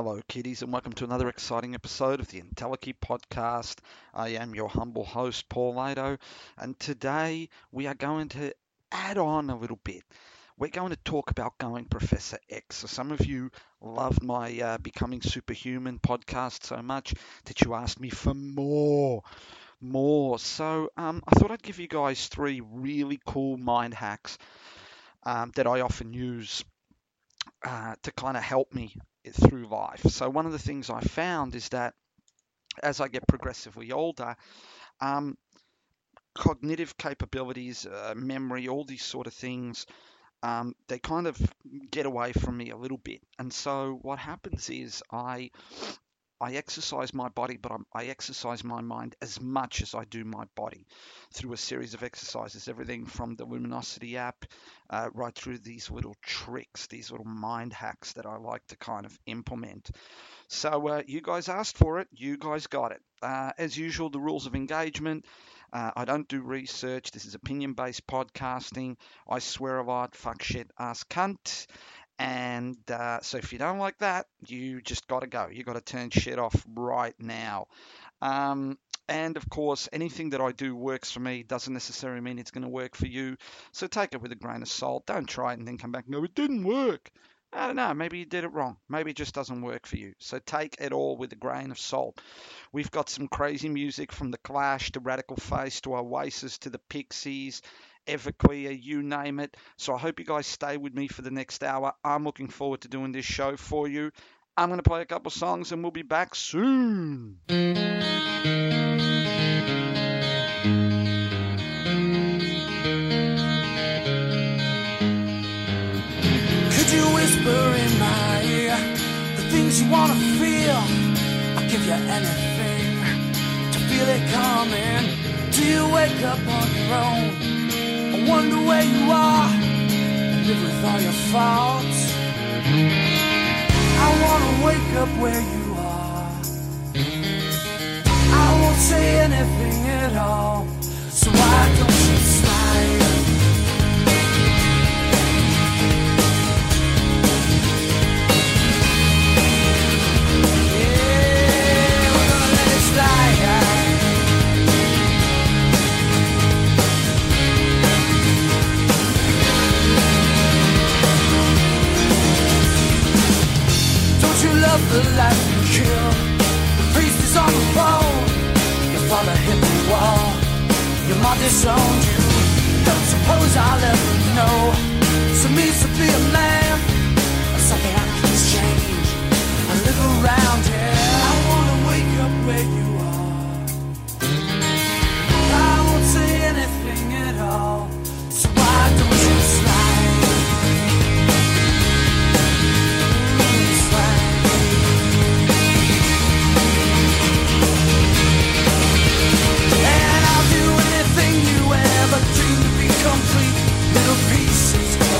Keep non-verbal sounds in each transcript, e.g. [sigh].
Hello, kiddies, and welcome to another exciting episode of the Entelechy podcast. I am your humble host, Paul Lado, and today we are going to add on a little bit. We're going to talk about going Professor X. So, some of you loved my uh, Becoming Superhuman podcast so much that you asked me for more. More. So, um, I thought I'd give you guys three really cool mind hacks um, that I often use uh, to kind of help me through life. So one of the things I found is that as I get progressively older, um, cognitive capabilities, uh, memory, all these sort of things, um, they kind of get away from me a little bit. And so what happens is I I exercise my body, but I'm, i exercise my mind as much as I do my body through a series of exercises, everything from the Luminosity app uh, right through these little tricks, these little mind hacks that I like to kind of implement. So uh, you guys asked for it, you guys got it. Uh, as usual, the rules of engagement. Uh, I don't do research. This is opinion based podcasting. I swear a lot, fuck shit, ask cunt. And uh, so if you don't like that, you just got to go. You got to turn shit off right now. Um, and of course, anything that I do works for me doesn't necessarily mean it's going to work for you. So take it with a grain of salt. Don't try it and then come back and go, it didn't work. I don't know. Maybe you did it wrong. Maybe it just doesn't work for you. So take it all with a grain of salt. We've got some crazy music from The Clash to Radical Face to Oasis to the Pixies Everclear, you name it. So I hope you guys stay with me for the next hour. I'm looking forward to doing this show for you. I'm going to play a couple songs and we'll be back soon. Could you whisper in my ear the things you want to feel? I'll give you anything to feel it coming. Do you wake up on your own? Wonder where you are and live with all your faults. I wanna wake up where you are. I won't say anything at all, the life you kill. The priest is on the phone. Your father hit the wall. Your mom disowned you. Don't suppose I'll ever know.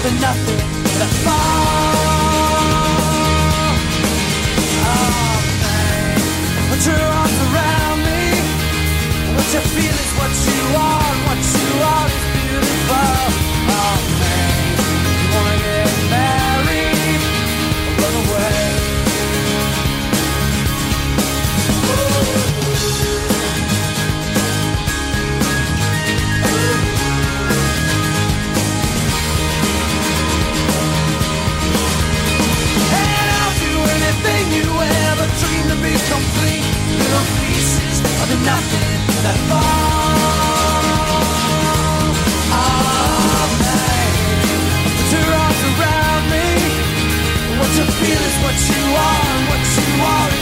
for nothing that fall. Oh, man. Put your arms around me. What you feel is what you are. What nothing that falls. Around me. What you feel is what you are What you are.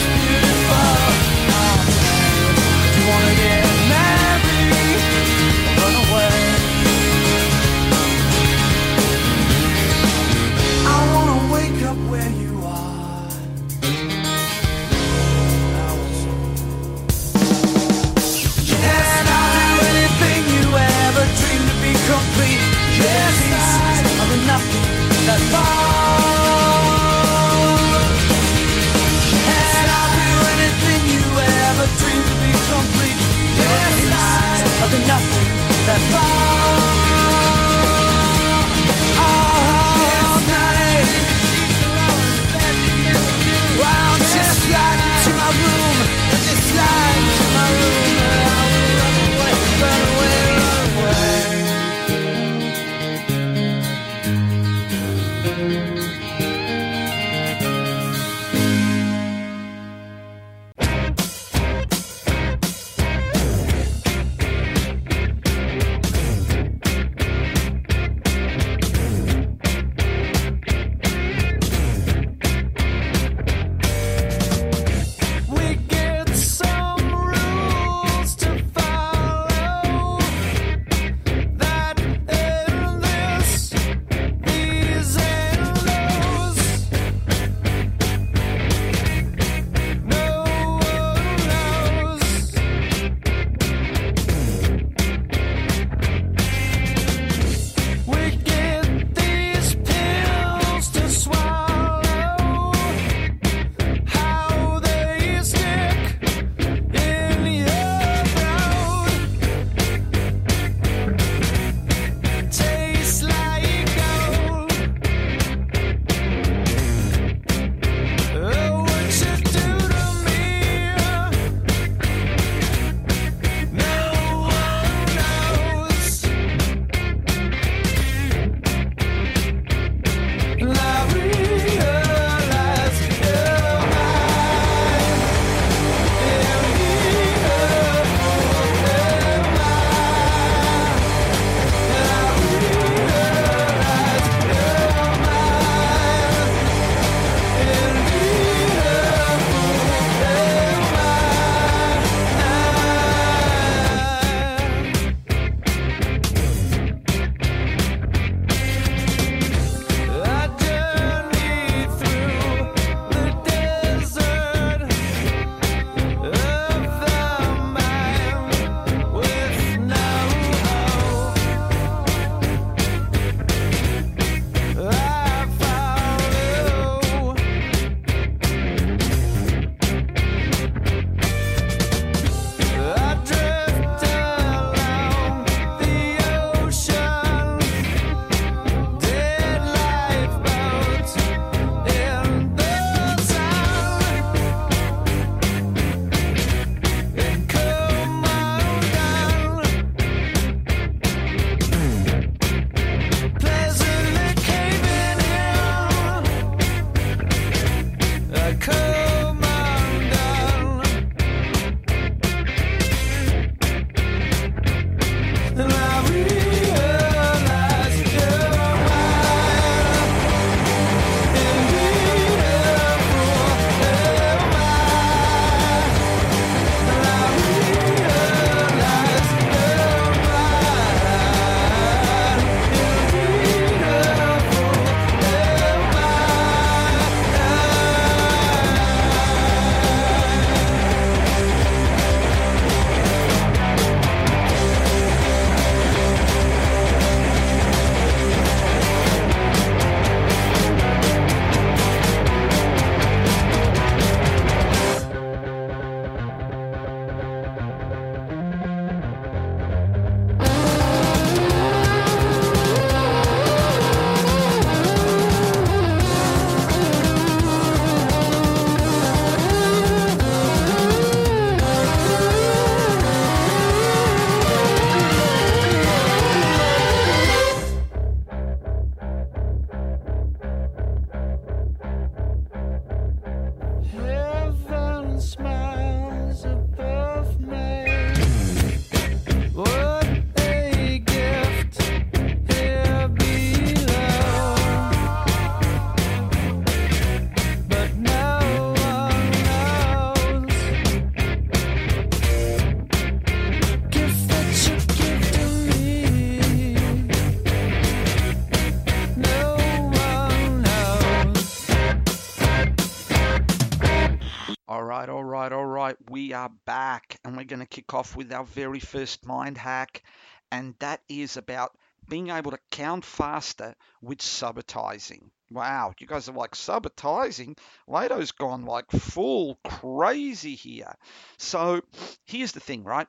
Kick off with our very first mind hack. And that is about being able to count faster with subitizing. Wow, you guys are like subitizing. Lado's gone like full crazy here. So here's the thing, right?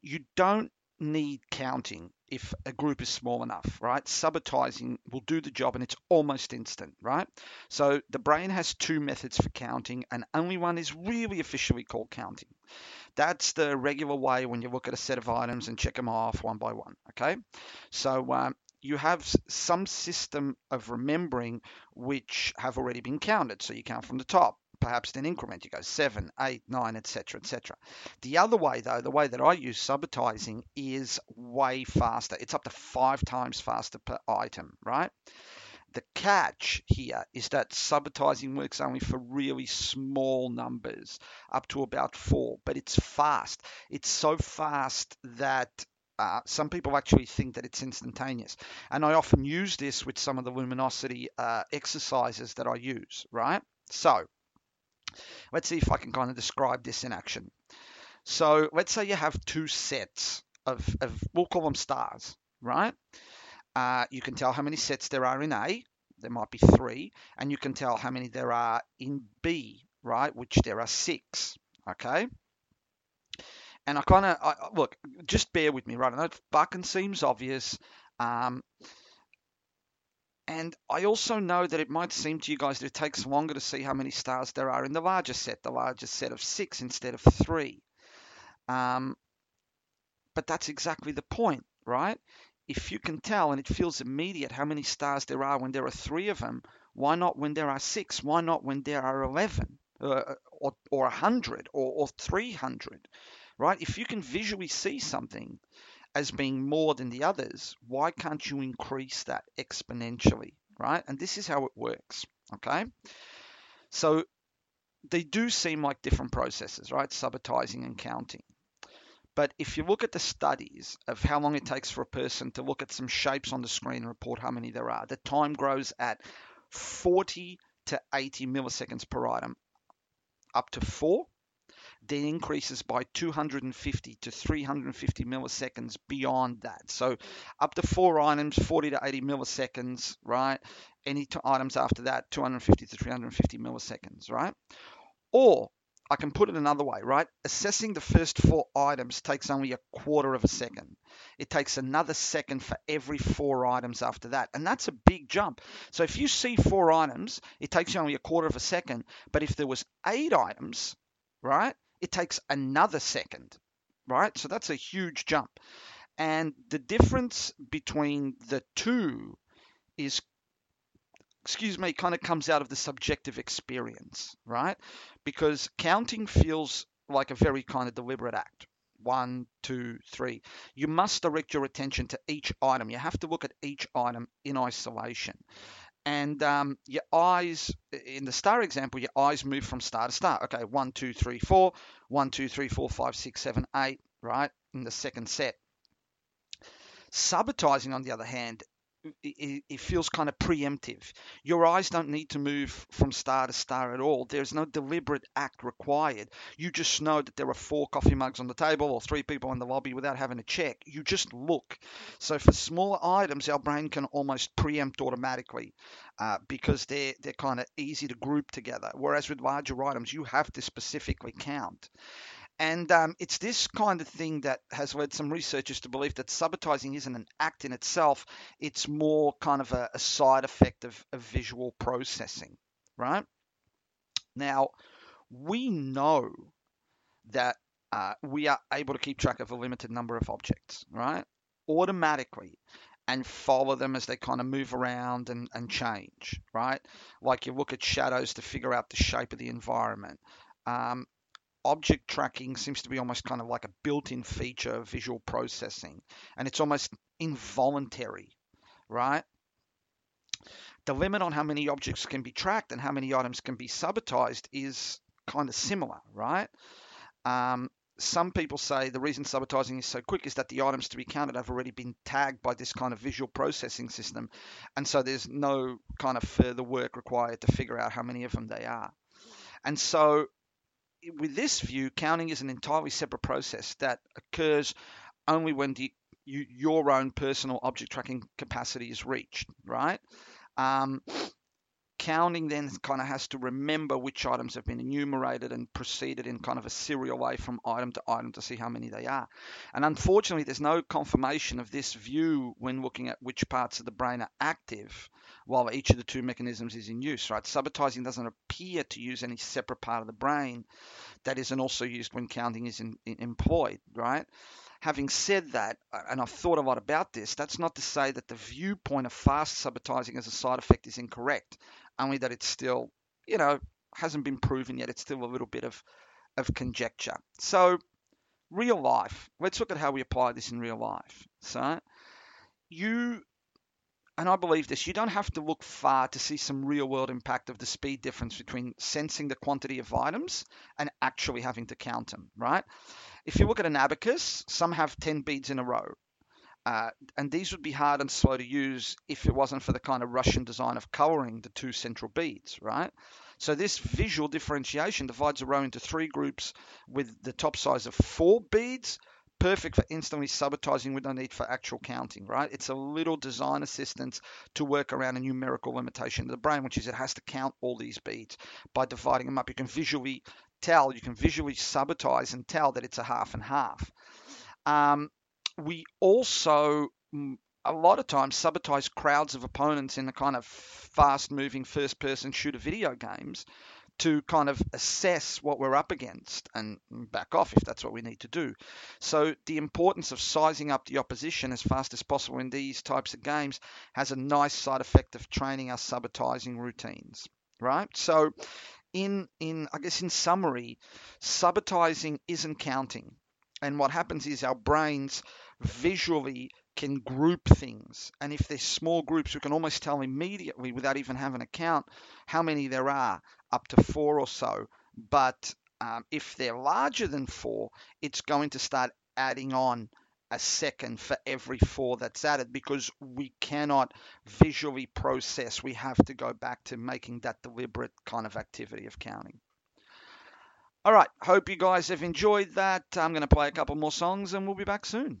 You don't need counting if a group is small enough, right? Subitizing will do the job and it's almost instant, right? So the brain has two methods for counting, and only one is really officially called counting. That's the regular way when you look at a set of items and check them off one by one, okay? So um, you have some system of remembering which have already been counted. So you count from the top, perhaps in increment. You go seven, eight, nine, etc., etc. The other way, though, the way that I use subitizing is way faster. It's up to five times faster per item, right? The catch here is that subitizing works only for really small numbers, up to about four, but it's fast. It's so fast that uh, some people actually think that it's instantaneous. And I often use this with some of the luminosity uh, exercises that I use, right? So let's see if I can kind of describe this in action. So let's say you have two sets of, of we'll call them stars, right? Uh, you can tell how many sets there are in A, there might be three, and you can tell how many there are in B, right? Which there are six, okay? And I kind of look, just bear with me, right? I know it fucking seems obvious, um, and I also know that it might seem to you guys that it takes longer to see how many stars there are in the larger set, the larger set of six instead of three. Um, but that's exactly the point, right? If you can tell and it feels immediate how many stars there are when there are three of them, why not when there are six? Why not when there are 11 uh, or, or 100 or, or 300, right? If you can visually see something as being more than the others, why can't you increase that exponentially, right? And this is how it works, okay? So they do seem like different processes, right? Subitizing and counting. But if you look at the studies of how long it takes for a person to look at some shapes on the screen and report how many there are, the time grows at 40 to 80 milliseconds per item, up to four, then increases by 250 to 350 milliseconds beyond that. So up to four items, 40 to 80 milliseconds, right? Any t- items after that, 250 to 350 milliseconds, right? Or I can put it another way, right? Assessing the first four items takes only a quarter of a second. It takes another second for every four items after that. And that's a big jump. So if you see four items, it takes you only a quarter of a second. But if there was eight items, right, it takes another second, right? So that's a huge jump. And the difference between the two is excuse me, kind of comes out of the subjective experience, right? Because counting feels like a very kind of deliberate act. One, two, three. You must direct your attention to each item. You have to look at each item in isolation. And um, your eyes, in the star example, your eyes move from star to star. Okay, one, two, three, four. One, two, three, four, five, six, seven, eight, right? In the second set. Subitizing, on the other hand, it, it, feels kind of preemptive. Your eyes don't need to move from star to star at all. There's no deliberate act required. You just know that there are four coffee mugs on the table or three people in the lobby without having to check. You just look. So for smaller items, our brain can almost preempt automatically uh, because they're they're kind of easy to group together. Whereas with larger items, you have to specifically count. And um, it's this kind of thing that has led some researchers to believe that subitizing isn't an act in itself, it's more kind of a, a side effect of, of visual processing, right? Now, we know that uh, we are able to keep track of a limited number of objects, right? Automatically and follow them as they kind of move around and, and change, right? Like you look at shadows to figure out the shape of the environment. Um, object tracking seems to be almost kind of like a built-in feature of visual processing and it's almost involuntary right? The limit on how many objects can be tracked and how many items can be subitized is kind of similar right? Um, some people say the reason subitizing is so quick is that the items to be counted have already been tagged by this kind of visual processing system and so there's no kind of further work required to figure out how many of them they are. And so with this view, counting is an entirely separate process that occurs only when the, you, your own personal object tracking capacity is reached, right? Um, counting then kind of has to remember which items have been enumerated and proceeded in kind of a serial way from item to item to see how many they are. And unfortunately, there's no confirmation of this view when looking at which parts of the brain are active while each of the two mechanisms is in use, right? Subitizing doesn't appear to use any separate part of the brain that isn't also used when counting is in, in, employed, right? Having said that, and I've thought a lot about this, that's not to say that the viewpoint of fast subitizing as a side effect is incorrect, only that it's still, you know, hasn't been proven yet. It's still a little bit of, of conjecture. So, real life. Let's look at how we apply this in real life. So, you and I believe this, you don't have to look far to see some real world impact of the speed difference between sensing the quantity of items and actually having to count them, right? If you look at an abacus, some have 10 beads in a row. Uh, and these would be hard and slow to use if it wasn't for the kind of Russian design of coloring the two central beads, right? So this visual differentiation divides a row into three groups with the top size of four beads, perfect for instantly subitizing with no need for actual counting, right? It's a little design assistance to work around a numerical limitation of the brain, which is it has to count all these beads by dividing them up. You can visually tell, you can visually subitize and tell that it's a half and half. Um, we also mm, a lot of times subitize crowds of opponents in the kind of fast moving first person shooter video games to kind of assess what we're up against and back off if that's what we need to do. So, the importance of sizing up the opposition as fast as possible in these types of games has a nice side effect of training our subitizing routines, right? So, in, in I guess in summary, subitizing isn't counting. And what happens is our brains visually can group things. And if they're small groups, we can almost tell immediately without even having a count how many there are, up to four or so. But um, if they're larger than four, it's going to start adding on a second for every four that's added because we cannot visually process. We have to go back to making that deliberate kind of activity of counting. All right, hope you guys have enjoyed that. I'm going to play a couple more songs and we'll be back soon.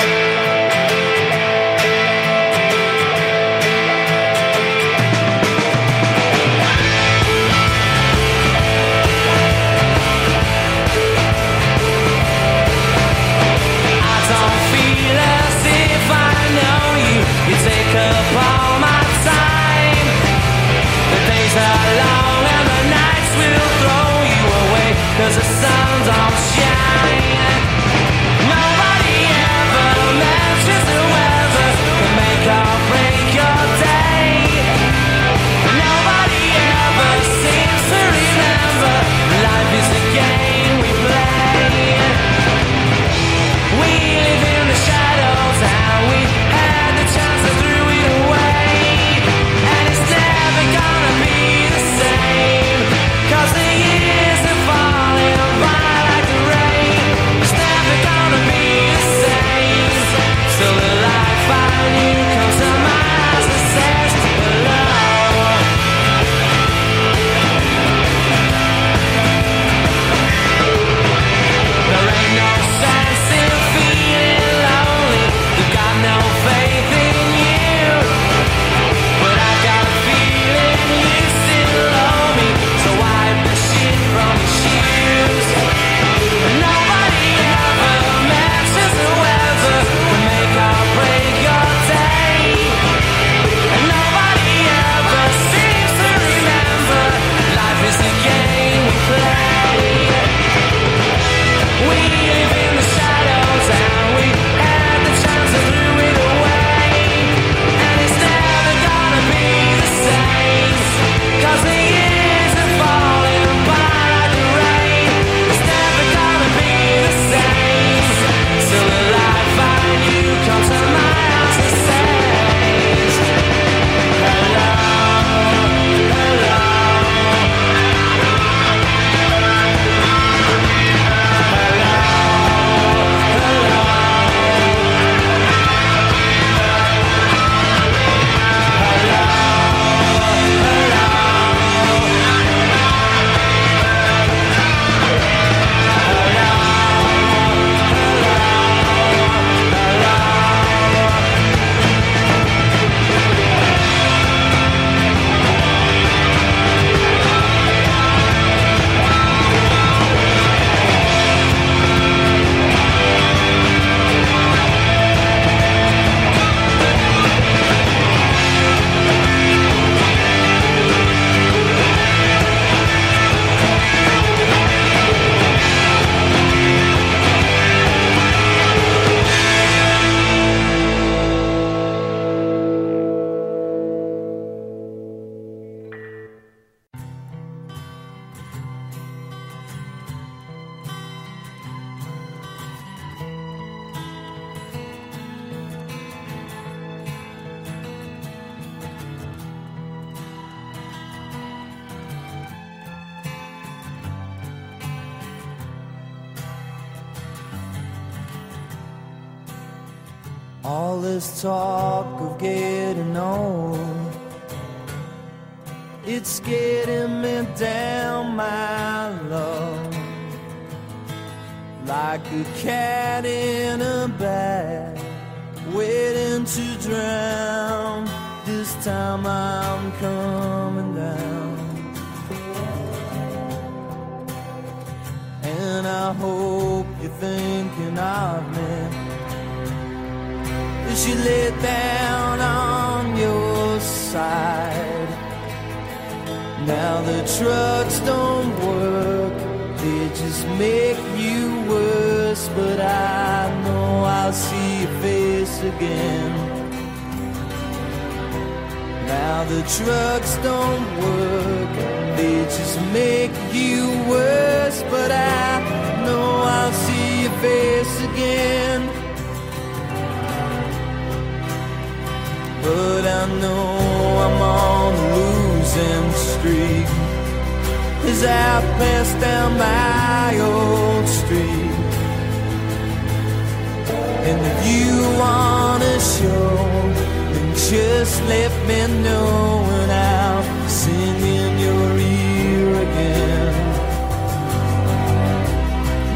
just left me no one out singing your ear again.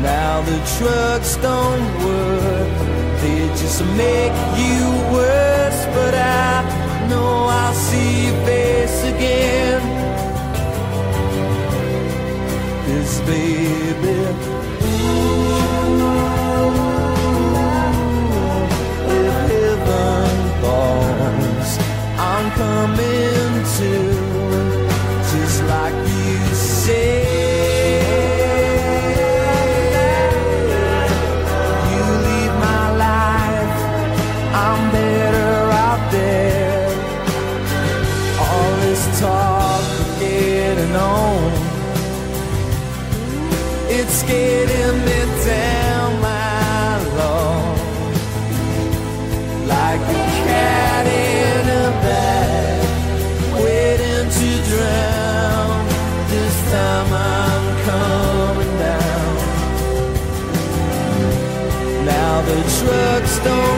Now the trucks don't work, they just make you worse. But I know I'll see your face again. This baby. come into though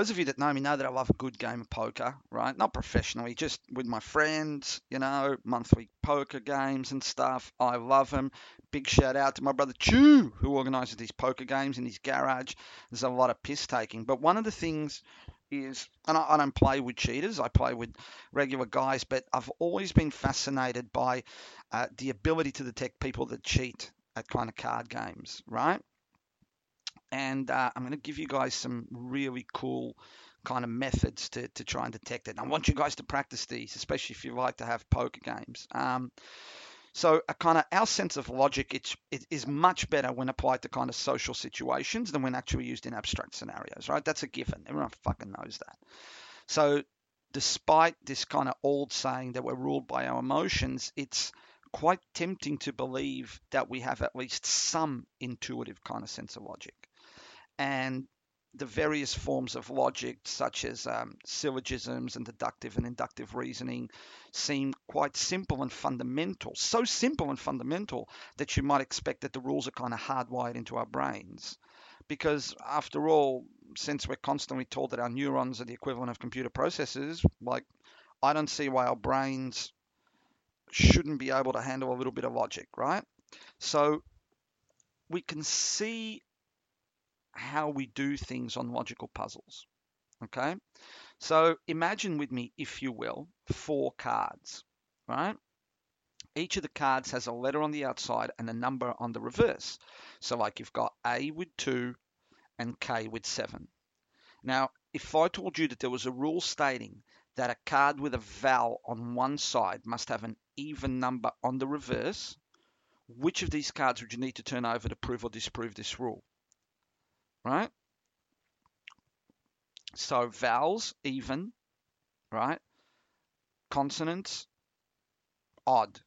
those of you that know me know that I love a good game of poker, right? Not professionally, just with my friends, you know, monthly poker games and stuff. I love them. Big shout out to my brother Chew, who organises these poker games in his garage. There's a lot of piss taking. But one of the things is, and I, I don't play with cheaters, I play with regular guys, but I've always been fascinated by uh, the ability to detect people that cheat at kind of card games, right? And uh, I'm going to give you guys some really cool kind of methods to, to try and detect it. And I want you guys to practice these, especially if you like to have poker games. Um, so a kind of our sense of logic it's, it is much better when applied to kind of social situations than when actually used in abstract scenarios, right? That's a given. Everyone fucking knows that. So despite this kind of old saying that we're ruled by our emotions, it's quite tempting to believe that we have at least some intuitive kind of sense of logic and the various forms of logic, such as um, syllogisms and deductive and inductive reasoning, seem quite simple and fundamental. So simple and fundamental that you might expect that the rules are kind of hardwired into our brains. Because, after all, since we're constantly told that our neurons are the equivalent of computer processors, like, I don't see why our brains shouldn't be able to handle a little bit of logic, right? So, we can see how we do things on logical puzzles. Okay, so imagine with me, if you will, four cards, right? Each of the cards has a letter on the outside and a number on the reverse. So, like you've got A with 2 and K with 7. Now, if I told you that there was a rule stating that a card with a vowel on one side must have an even number on the reverse, which of these cards would you need to turn over to prove or disprove this rule? Right? So vowels, even, right? Consonants, odd.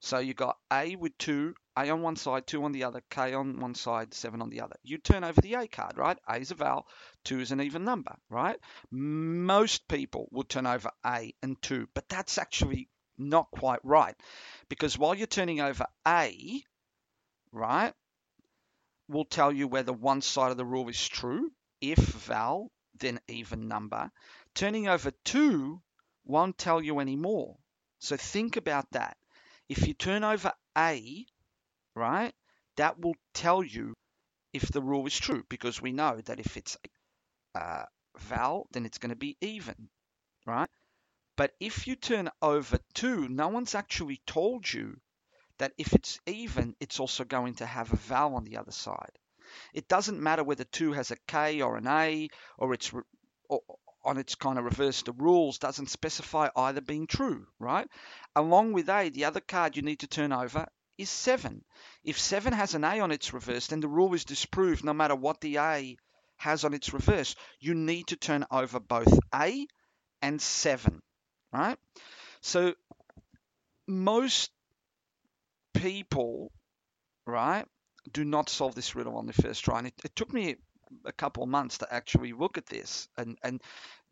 So you got A with two, A on one side, two on the other, K on one side, seven on the other. You turn over the A card, right? A is a vowel, two is an even number, right? Most people would turn over A and two, but that's actually not quite right. Because while you're turning over A, right, will tell you whether one side of the rule is true. If val, then even number. Turning over 2 won't tell you any more. So think about that. If you turn over A, right, that will tell you if the rule is true because we know that if it's uh, val, then it's going to be even, right? But if you turn over 2, no one's actually told you that if it's even, it's also going to have a vowel on the other side. It doesn't matter whether 2 has a K or an A or it's or on its kind of reverse the rules doesn't specify either being true, right? Along with A, the other card you need to turn over is 7. If 7 has an A on its reverse, then the rule is disproved no matter what the A has on its reverse. You need to turn over both A and 7, right? So most people, right, do not solve this riddle on the first try. And it, it took me a couple of months to actually look at this and, and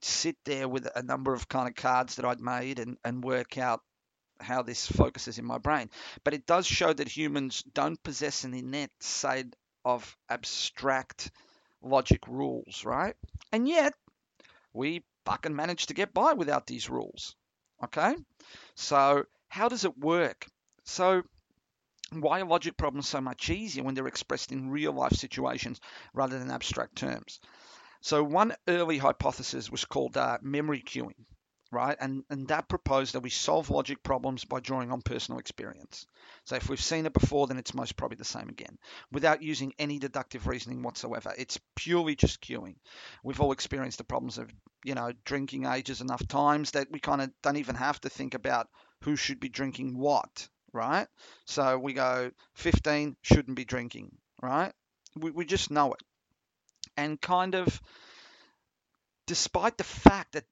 sit there with a number of kind of cards that I'd made and, and work out how this focuses in my brain. But it does show that humans don't possess an innate side of abstract logic rules, right? And yet, we fucking manage to get by without these rules. Okay? So, how does it work? So, why are logic problems so much easier when they're expressed in real life situations rather than abstract terms? So, one early hypothesis was called uh, memory cueing, right? And, and that proposed that we solve logic problems by drawing on personal experience. So, if we've seen it before, then it's most probably the same again, without using any deductive reasoning whatsoever. It's purely just cueing. We've all experienced the problems of, you know, drinking ages enough times that we kind of don't even have to think about who should be drinking what right? So we go 15 shouldn't be drinking, right? We, we just know it. And kind of, despite the fact that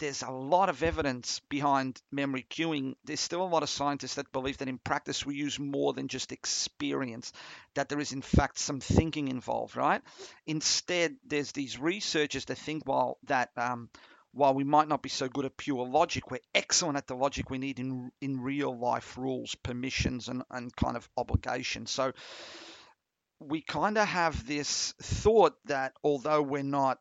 there's a lot of evidence behind memory cueing. There's still a lot of scientists that believe that in practice we use more than just experience, that there is in fact some thinking involved, right? Instead, there's these researchers that think well that um, while we might not be so good at pure logic, we're excellent at the logic we need in in real life rules, permissions, and, and kind of obligations. So we kind of have this thought that although we're not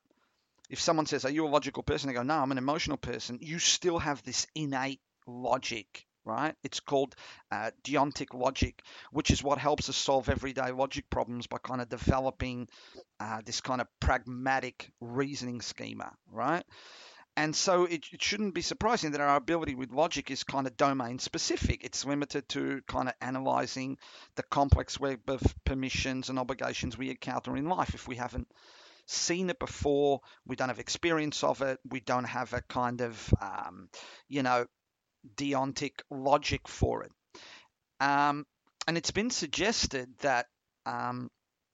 if someone says, Are you a logical person? They go, No, I'm an emotional person. You still have this innate logic, right? It's called uh, deontic logic, which is what helps us solve everyday logic problems by kind of developing uh, this kind of pragmatic reasoning schema, right? And so it, it, shouldn't be surprising that our ability with logic is kind of domain specific. It's limited to kind of analyzing the complex web of permissions and obligations we encounter in life. If we haven't seen it before, we don't have experience of it, we don't have a kind of, um, you know, deontic logic for it. Um, and it's been suggested that um,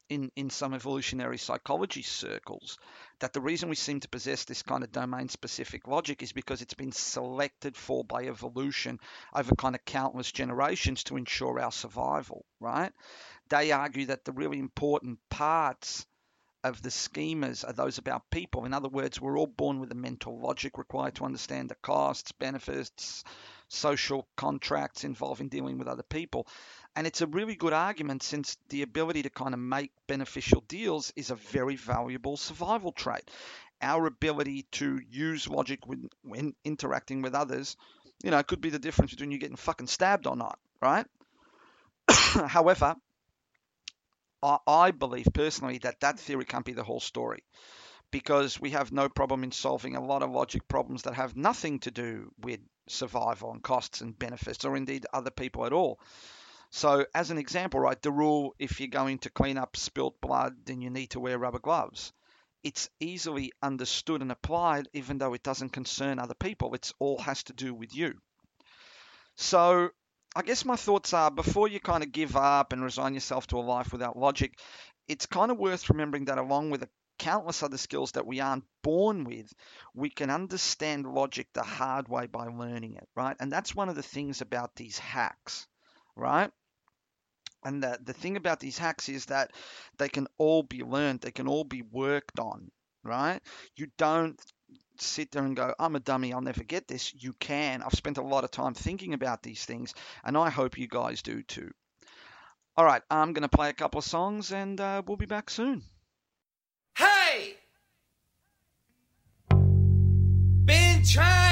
in, in some evolutionary psychology circles that the reason we seem to possess this kind of domain specific logic is because it's been selected for by evolution over kind of countless generations to ensure our survival, right? They argue that the really important parts of the schemas are those about people. In other words, we're all born with a mental logic required to understand the costs, benefits, social contracts involving dealing with other people. And it's a really good argument since the ability to kind of make beneficial deals is a very valuable survival trait. Our ability to use logic when, when interacting with others, you know, could be the difference between you getting fucking stabbed or not, right? [coughs] However, I, I believe personally that that theory can't be the whole story because we have no problem in solving a lot of logic problems that have nothing to do with survival and costs and benefits or indeed other people at all. So, as an example, right, the rule if you're going to clean up spilt blood, then you need to wear rubber gloves. It's easily understood and applied, even though it doesn't concern other people. It's all has to do with you. So, I guess my thoughts are before you kind of give up and resign yourself to a life without logic, it's kind of worth remembering that along with countless other skills that we aren't born with, we can understand logic the hard way by learning it, right? And that's one of the things about these hacks, right? And the, the thing about these hacks is that they can all be learned, they can all be worked on, right? You don't sit there and go, I'm a dummy, I'll never get this. You can. I've spent a lot of time thinking about these things, and I hope you guys do too. All right, I'm going to play a couple of songs, and uh, we'll be back soon. Hey! Been trying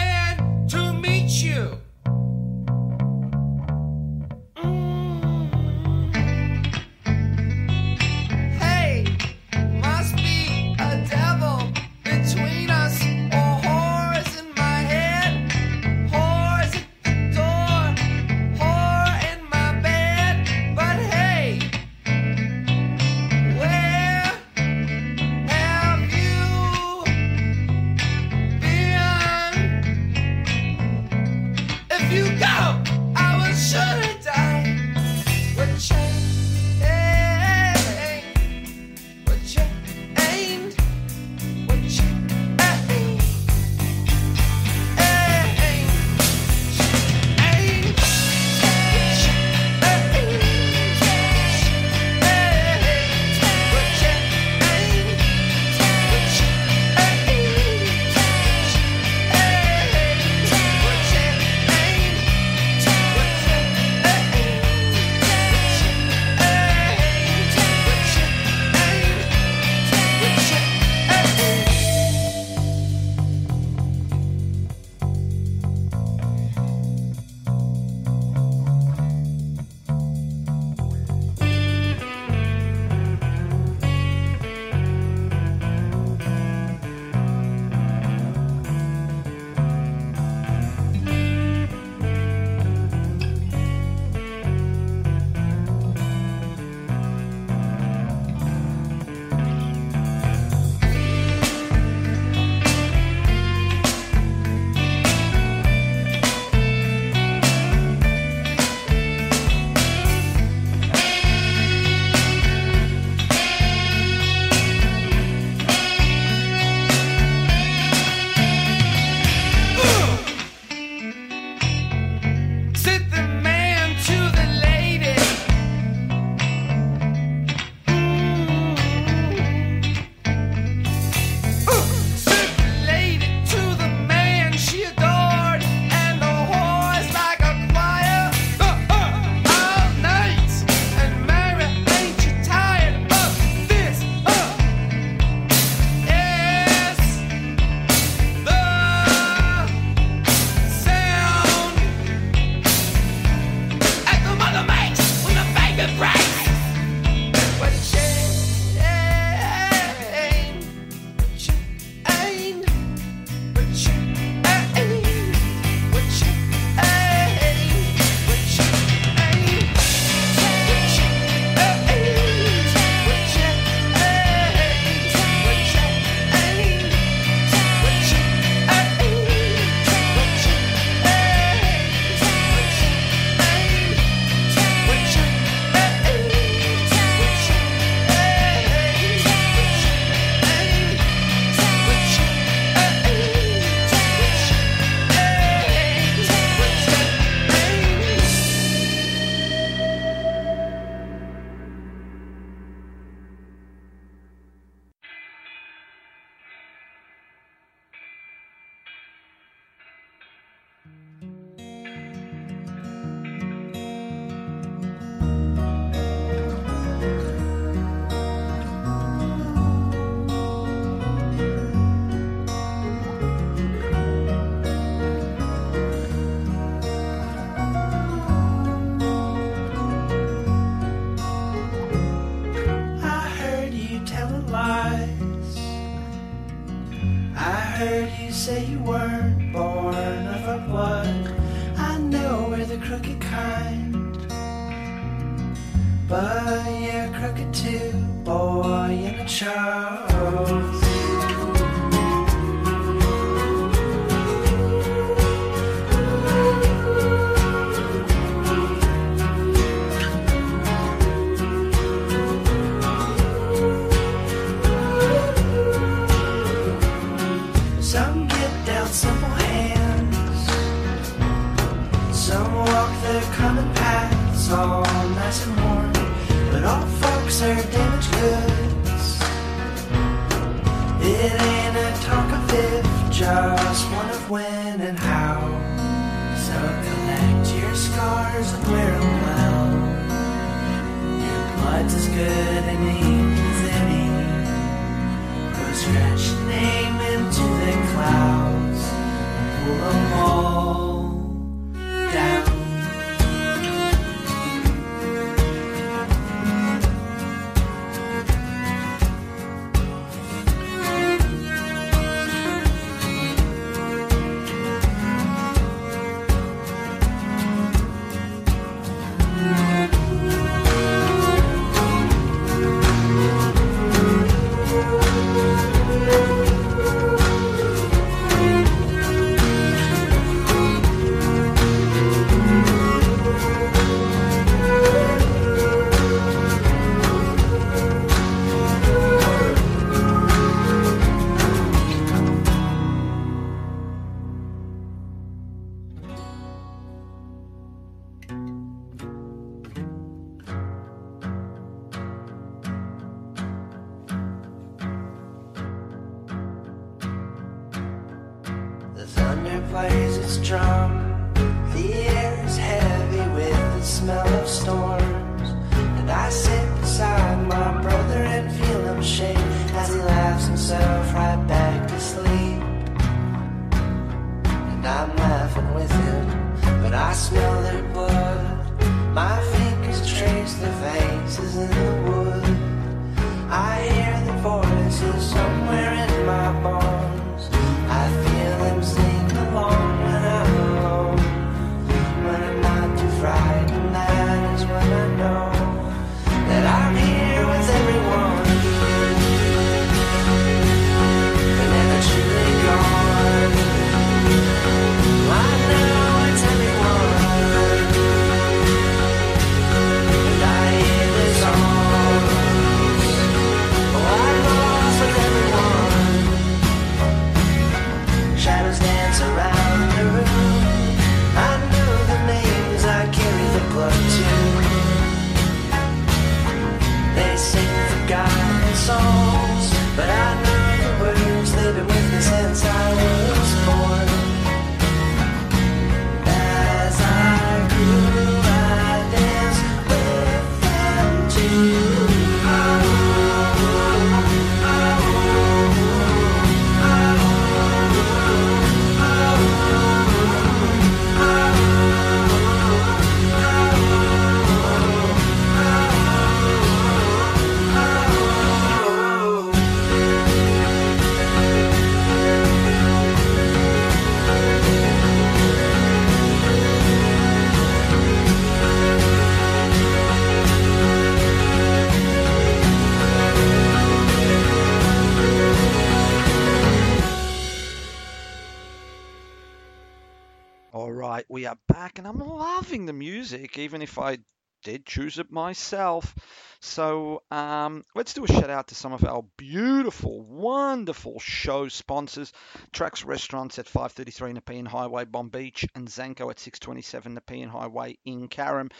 choose it myself. So um, let's do a shout out to some of our beautiful, wonderful show sponsors: Tracks Restaurants at 533 Nepean Highway, Bonbeach, and Zanko at 627 Nepean Highway in Carrum.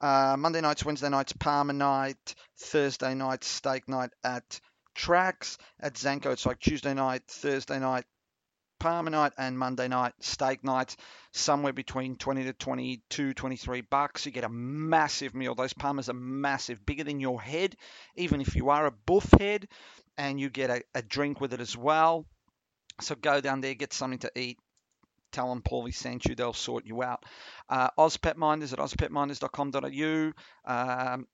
Uh, Monday nights, Wednesday nights, Parma night, Thursday night, steak night at Tracks. At Zanko, it's like Tuesday night, Thursday night, Parma night and Monday night steak nights, somewhere between 20 to 22, 23 bucks. You get a massive meal. Those Parmas are massive, bigger than your head, even if you are a buff head, and you get a, a drink with it as well. So go down there, get something to eat. Tell them Paulie sent you, they'll sort you out. Uh, Oz Pet Minders at ozpetminders.com.au. Um,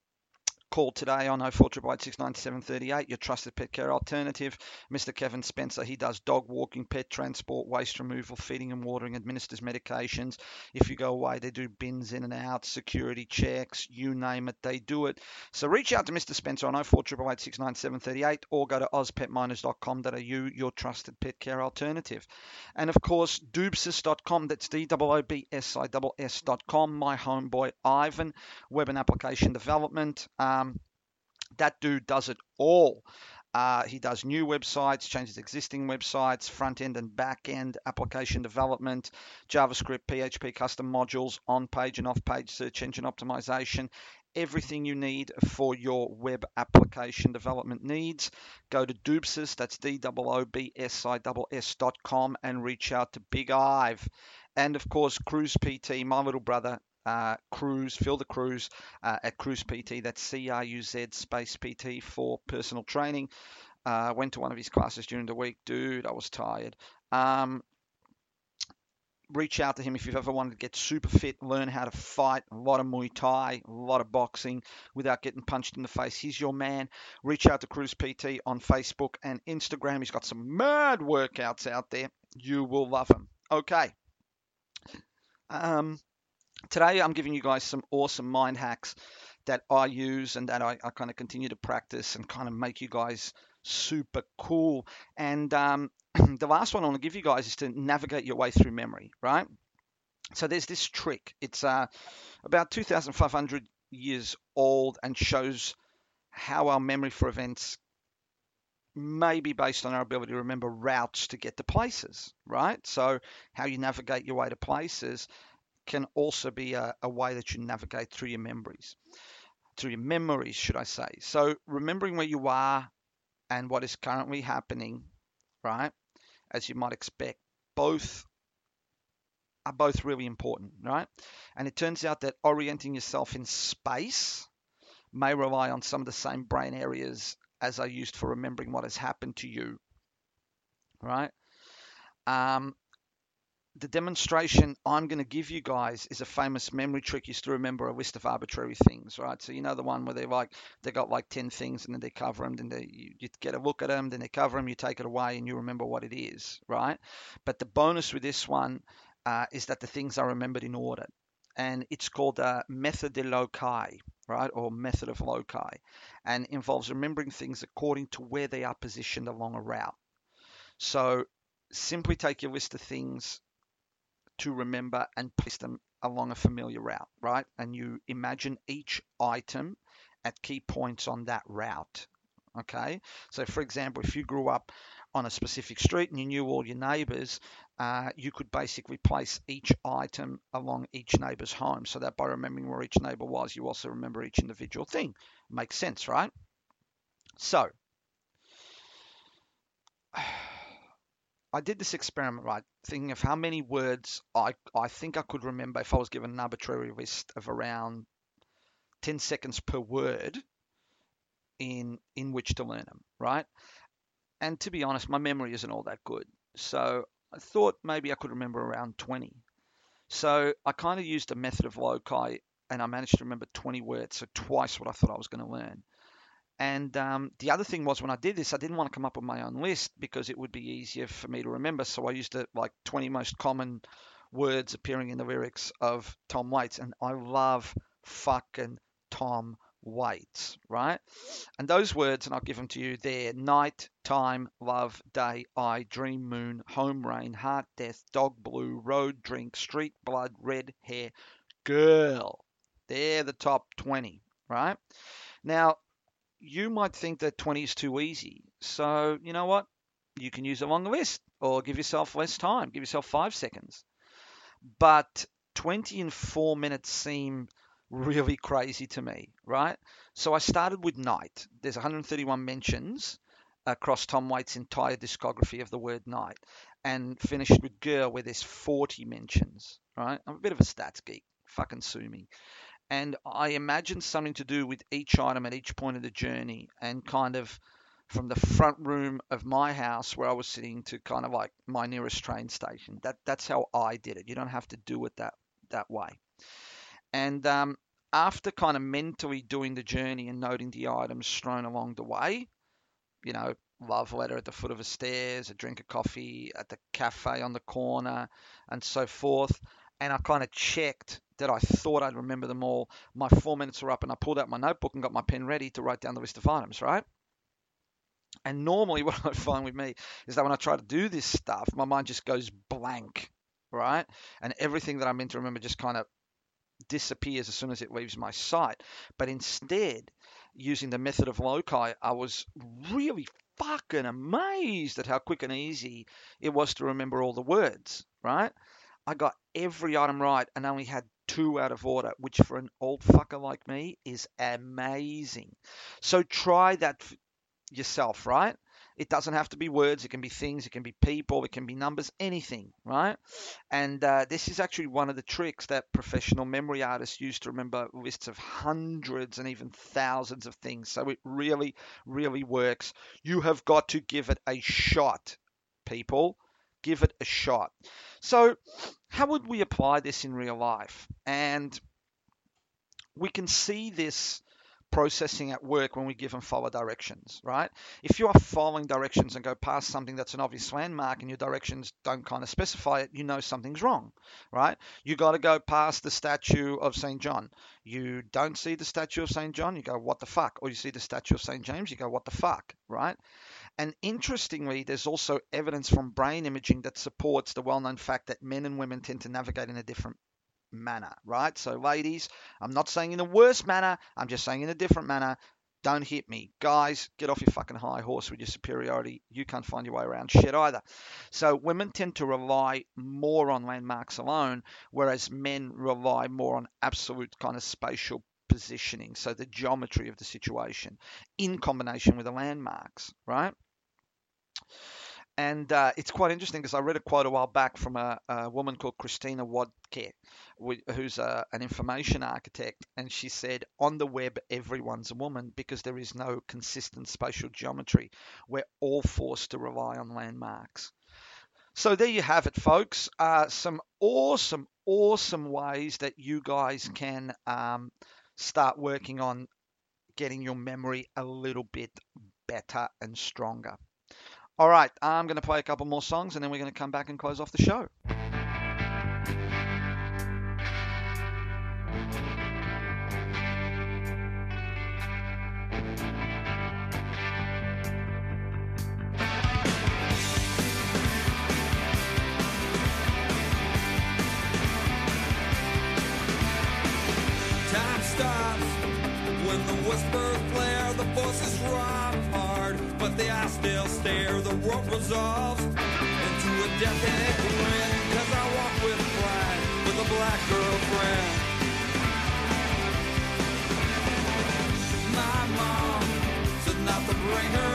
Call today on 0488 your trusted pet care alternative. Mr. Kevin Spencer, he does dog walking, pet transport, waste removal, feeding and watering, administers medications. If you go away, they do bins in and out, security checks, you name it, they do it. So reach out to Mr. Spencer on 0488 or go to ozpetminders.com.au, your trusted pet care alternative. And of course, doobsis.com, that's D-O-O-B-S-I-S-S.com, my homeboy Ivan, web and application development. Um, that dude does it all. Uh, he does new websites, changes existing websites, front end and back end application development, JavaScript, PHP custom modules, on page and off page search engine optimization, everything you need for your web application development needs. Go to Doobsis, that's D O O B S I S dot com, and reach out to Big Ive. And of course, Cruz PT, my little brother, uh, Cruz, Phil the Cruise uh, at Cruz PT. That's C R U Z space PT for personal training. Uh, went to one of his classes during the week. Dude, I was tired. Um, reach out to him if you've ever wanted to get super fit, learn how to fight, a lot of Muay Thai, a lot of boxing without getting punched in the face. He's your man. Reach out to Cruz PT on Facebook and Instagram. He's got some mad workouts out there. You will love him. Okay. Um, today I'm giving you guys some awesome mind hacks that I use and that I, I kind of continue to practice and kind of make you guys super cool. And um, [clears throat] the last one I want to give you guys is to navigate your way through memory, right? So there's this trick. It's uh, about 2,500 years old and shows how our memory for events may be based on our ability to remember routes to get to places, right? So how you navigate your way to places can also be a, a way that you navigate through your memories, through your memories, should I say. So remembering where you are and what is currently happening, right? As you might expect, both are both really important, right? And it turns out that orienting yourself in space may rely on some of the same brain areas as are used for remembering what has happened to you, right? Um, the demonstration I'm going to give you guys is a famous memory trick used to remember a list of arbitrary things, right? So you know the one where they like they got like 10 things and then they cover them, then they, you, you get a look at them, then they cover them, you take it away and you remember what it is, right? But the bonus with this one uh, is that the things are remembered in order. And it's called a method de loci, right? Or method of loci, and involves remembering things according to where they are positioned along a route. So simply take your list of things to remember and place them along a familiar route, right? And you imagine each item at key points on that route. Okay, so for example, if you grew up on a specific street and you knew all your neighbors, uh, you could basically place each item along each neighbor's home so that by remembering where each neighbor was, you also remember each individual thing. Makes sense, right? So, I did this experiment, right, thinking of how many words I, I think I could remember if I was given an arbitrary list of around 10 seconds per word in in which to learn them, right? And to be honest, my memory isn't all that good. So I thought maybe I could remember around 20. So I kind of used a method of loci and I managed to remember 20 words, so twice what I thought I was going to learn. And um, the other thing was when I did this, I didn't want to come up with my own list because it would be easier for me to remember. So I used it like 20 most common words appearing in the lyrics of Tom Waits. And I love fucking Tom Waits, right? And those words, and I'll give them to you there night, time, love, day, I, dream, moon, home, rain, heart, death, dog, blue, road, drink, street, blood, red, hair, girl. They're the top 20, right? Now, you might think that 20 is too easy. So, you know what? You can use a longer list or give yourself less time, give yourself five seconds. But 20 and four minutes seem really crazy to me, right? So I started with night. There's 131 mentions across Tom Waits' entire discography of the word night, and finished with girl, where there's 40 mentions, right? I'm a bit of a stats geek. Fucking sue me and I imagined something to do with each item at each point of the journey and kind of from the front room of my house where I was sitting to kind of like my nearest train station. That that's how I did it. You don't have to do it that that way. And um, after kind of mentally doing the journey and noting the items strewn along the way, you know, love letter at the foot of the stairs, a drink of coffee at the cafe on the corner, and so forth. And I kind of checked that I thought I'd remember them all. My four minutes were up, and I pulled out my notebook and got my pen ready to write down the list of items, right? And normally, [laughs] what I find with me is that when I try to do this stuff, my mind just goes blank, right? And everything that I'm meant to remember just kind of disappears as soon as it leaves my sight. But instead, using the method of loci, I was really fucking amazed at how quick and easy it was to remember all the words, right? I got every item right and only had two out of order, which for an old fucker like me is amazing. So try that yourself, right? It doesn't have to be words. It can be things. It can be people. It can be numbers. Anything, right? And uh, this is actually one of the tricks that professional memory artists use to remember lists of hundreds and even thousands of things. So it really, really works. You have got to give it a shot, people. Give it a shot. So, how would we apply this in real life? And we can see this processing at work when we give them follow directions, right? If you are following directions and go past something that's an obvious landmark and your directions don't kind of specify it, you know something's wrong, right? You got to go past the statue of St. John. You don't see the statue of St. John, you go, what the fuck? Or you see the statue of St. James, you go, what the fuck, right? And interestingly, there's also evidence from brain imaging that supports the well known fact that men and women tend to navigate in a different manner, right? So, ladies, I'm not saying in a worse manner, I'm just saying in a different manner. Don't hit me. Guys, get off your fucking high horse with your superiority. You can't find your way around shit either. So, women tend to rely more on landmarks alone, whereas men rely more on absolute kind of spatial positioning, so the geometry of the situation in combination with the landmarks, right? And uh, it's quite interesting because I read a quote a while back from a, a woman called Christina Wodtke, who's a, an information architect. And she said, On the web, everyone's a woman because there is no consistent spatial geometry. We're all forced to rely on landmarks. So there you have it, folks. Uh, some awesome, awesome ways that you guys can um, start working on getting your memory a little bit better and stronger. All right, I'm going to play a couple more songs and then we're going to come back and close off the show. Resolves into a death grin. Cause I walk with pride with a black girlfriend. My mom said not to bring her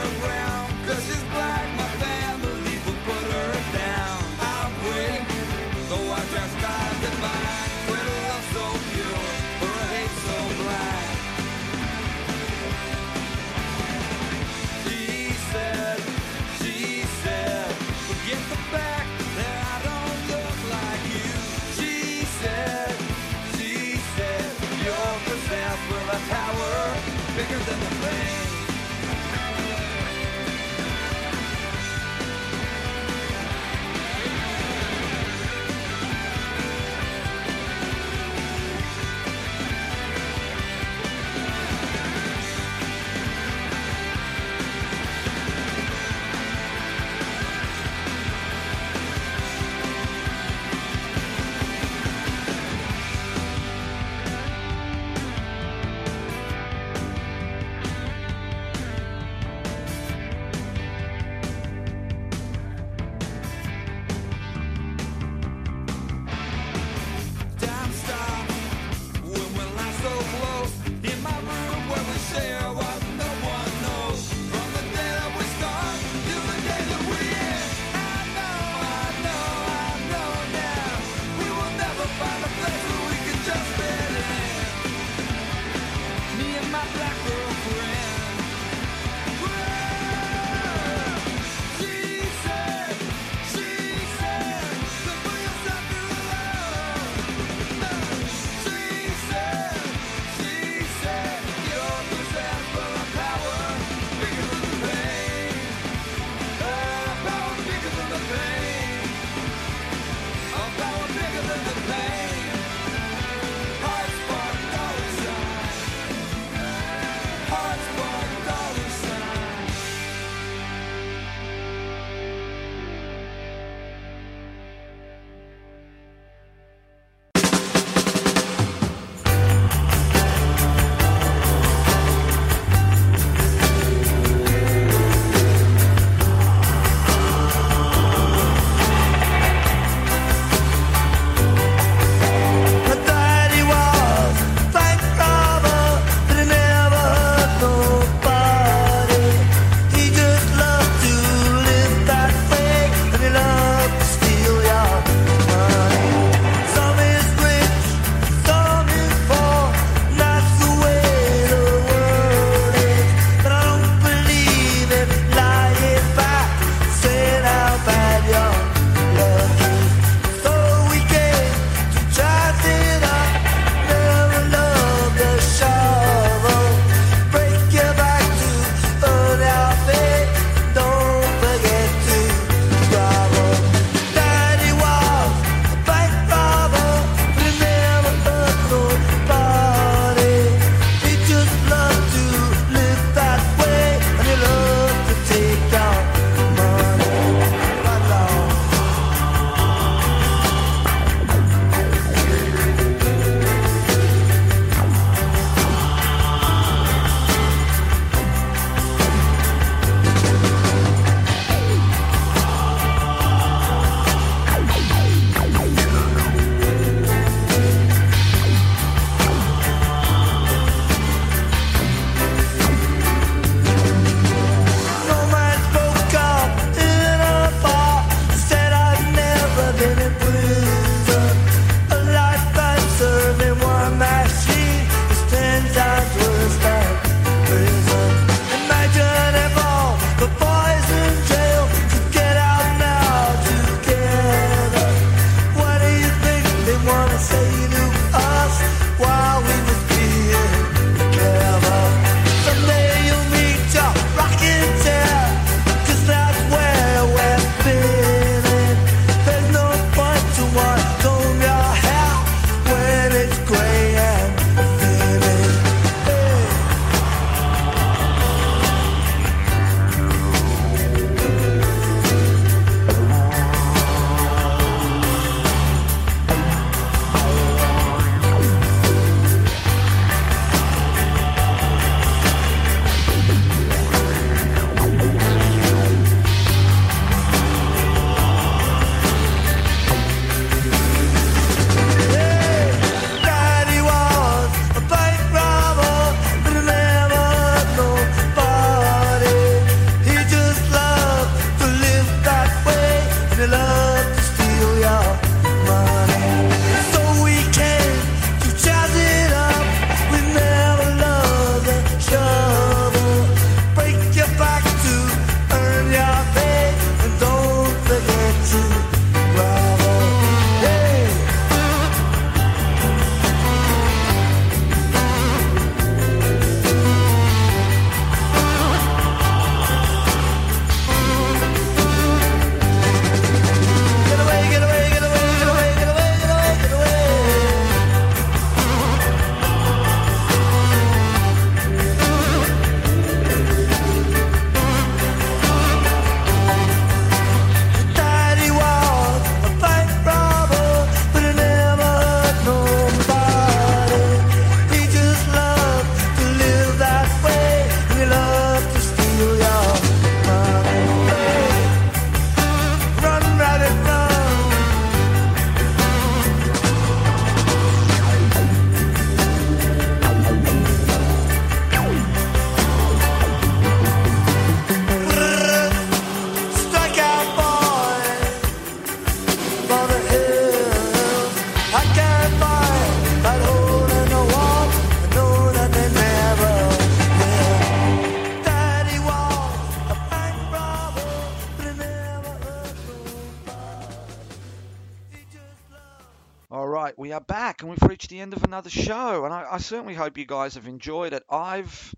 end of another show. And I, I certainly hope you guys have enjoyed it. I've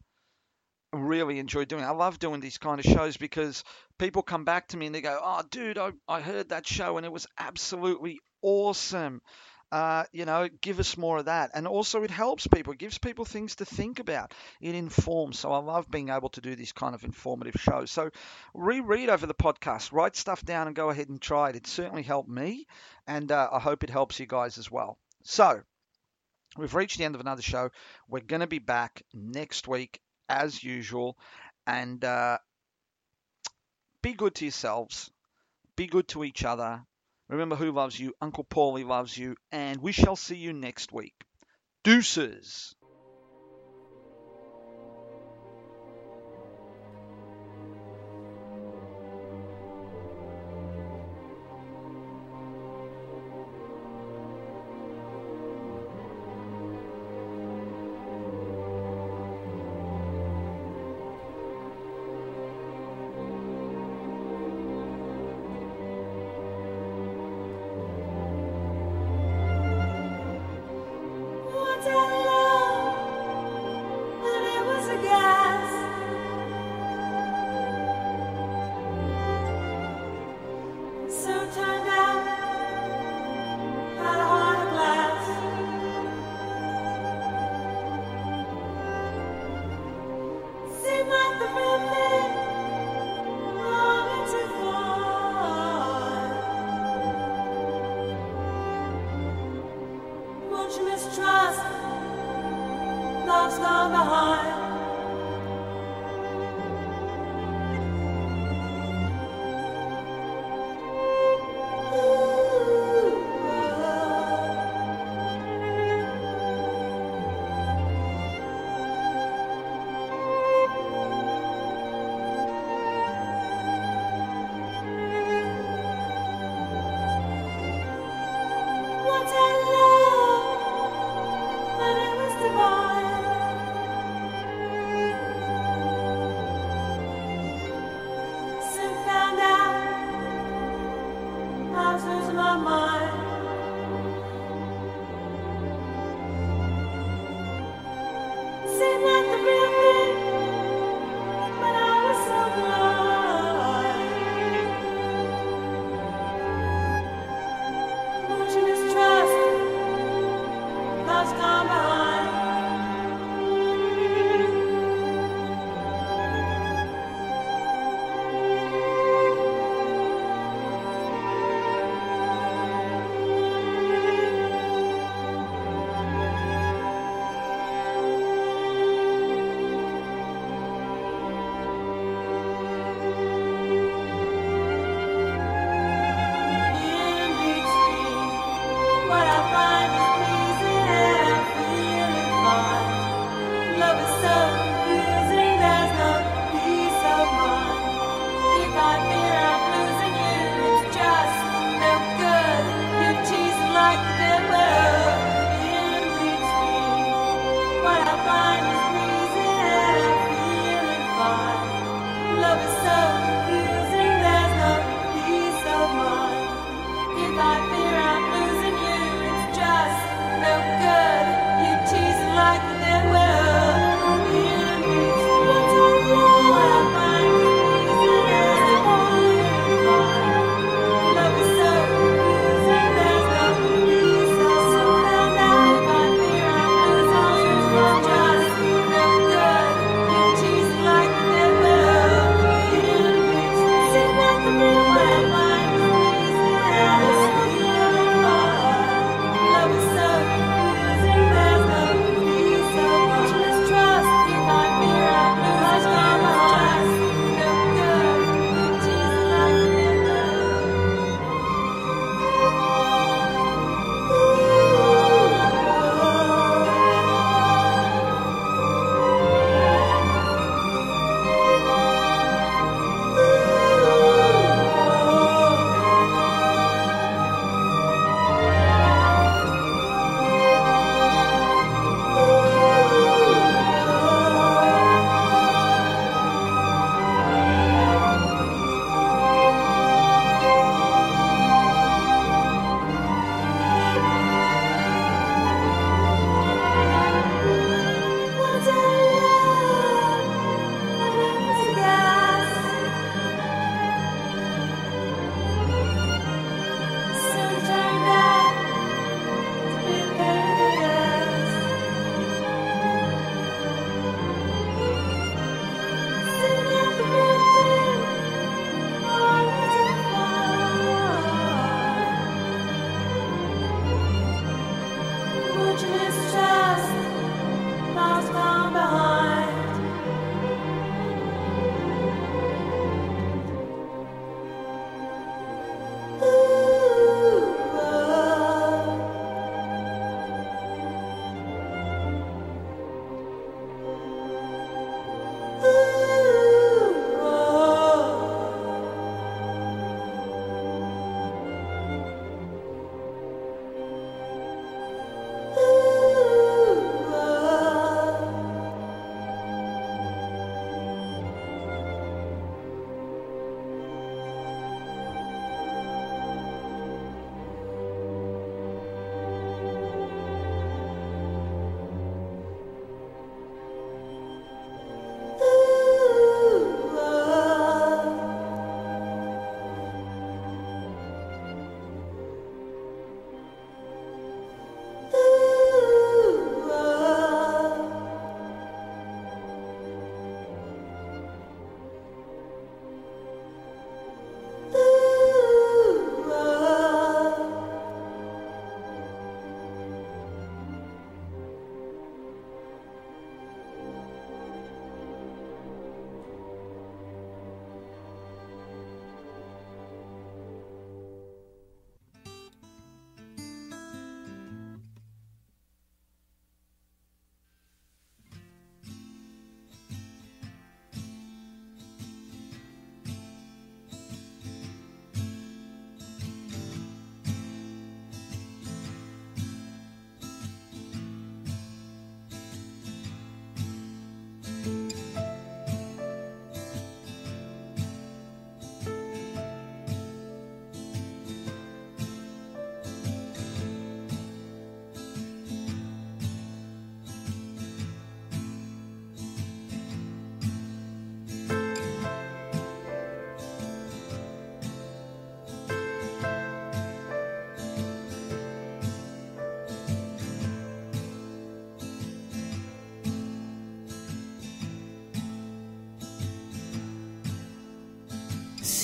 really enjoyed doing it. I love doing these kind of shows because people come back to me and they go, Oh, dude, I, I heard that show and it was absolutely awesome. Uh, you know, give us more of that. And also, it helps people, it gives people things to think about. It informs. So, I love being able to do these kind of informative shows. So, reread over the podcast, write stuff down, and go ahead and try it. It certainly helped me, and uh, I hope it helps you guys as well. So, we've reached the end of another show. We're going to be back next week, as usual. And uh, be good to yourselves, be good to each other Remember who loves you, Uncle Paulie loves you, and we shall see you next week. Deuces.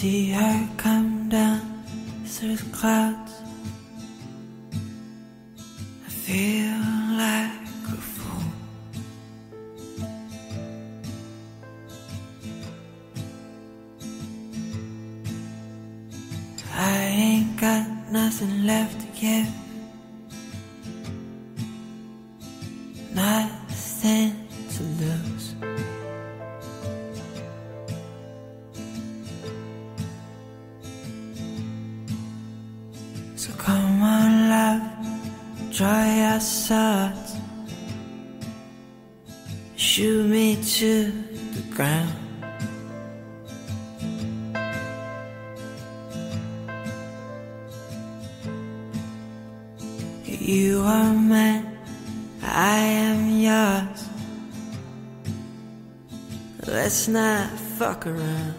see her come down through the clouds. let's not fuck around.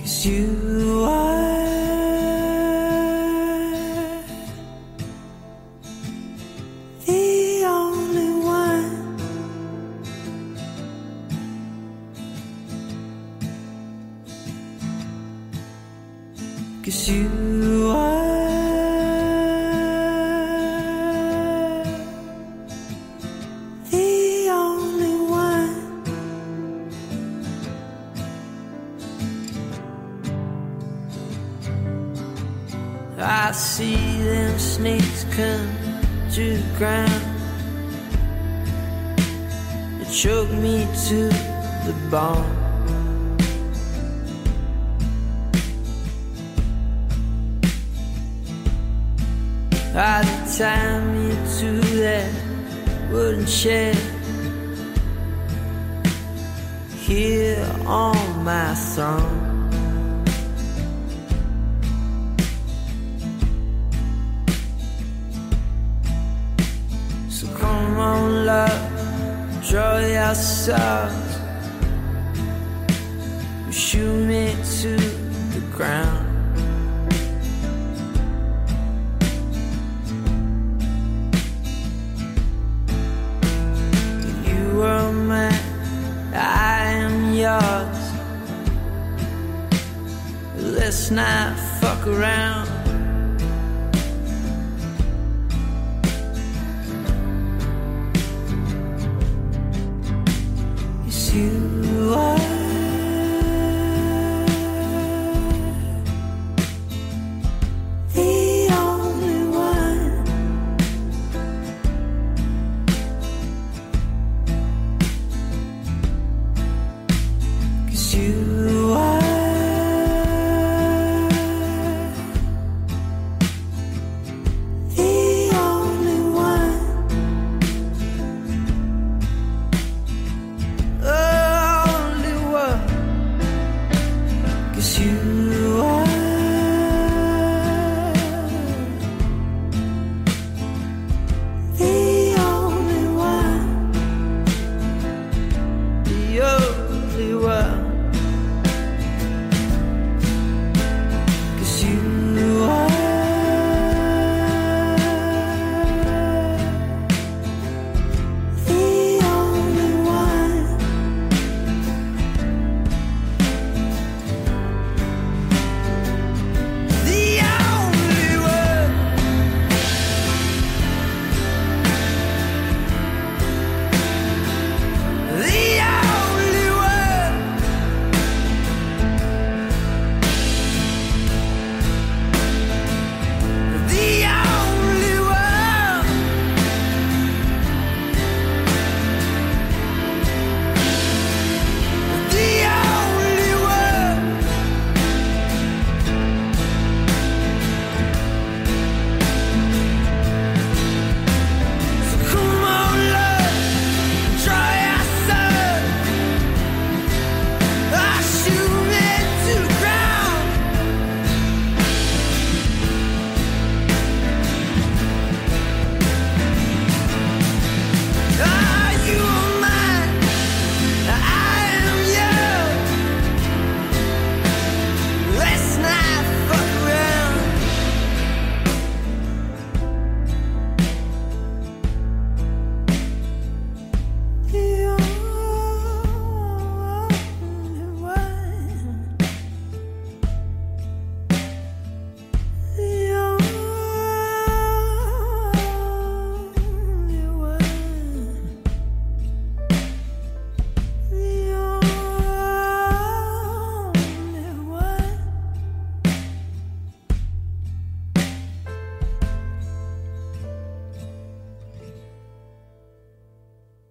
Cause you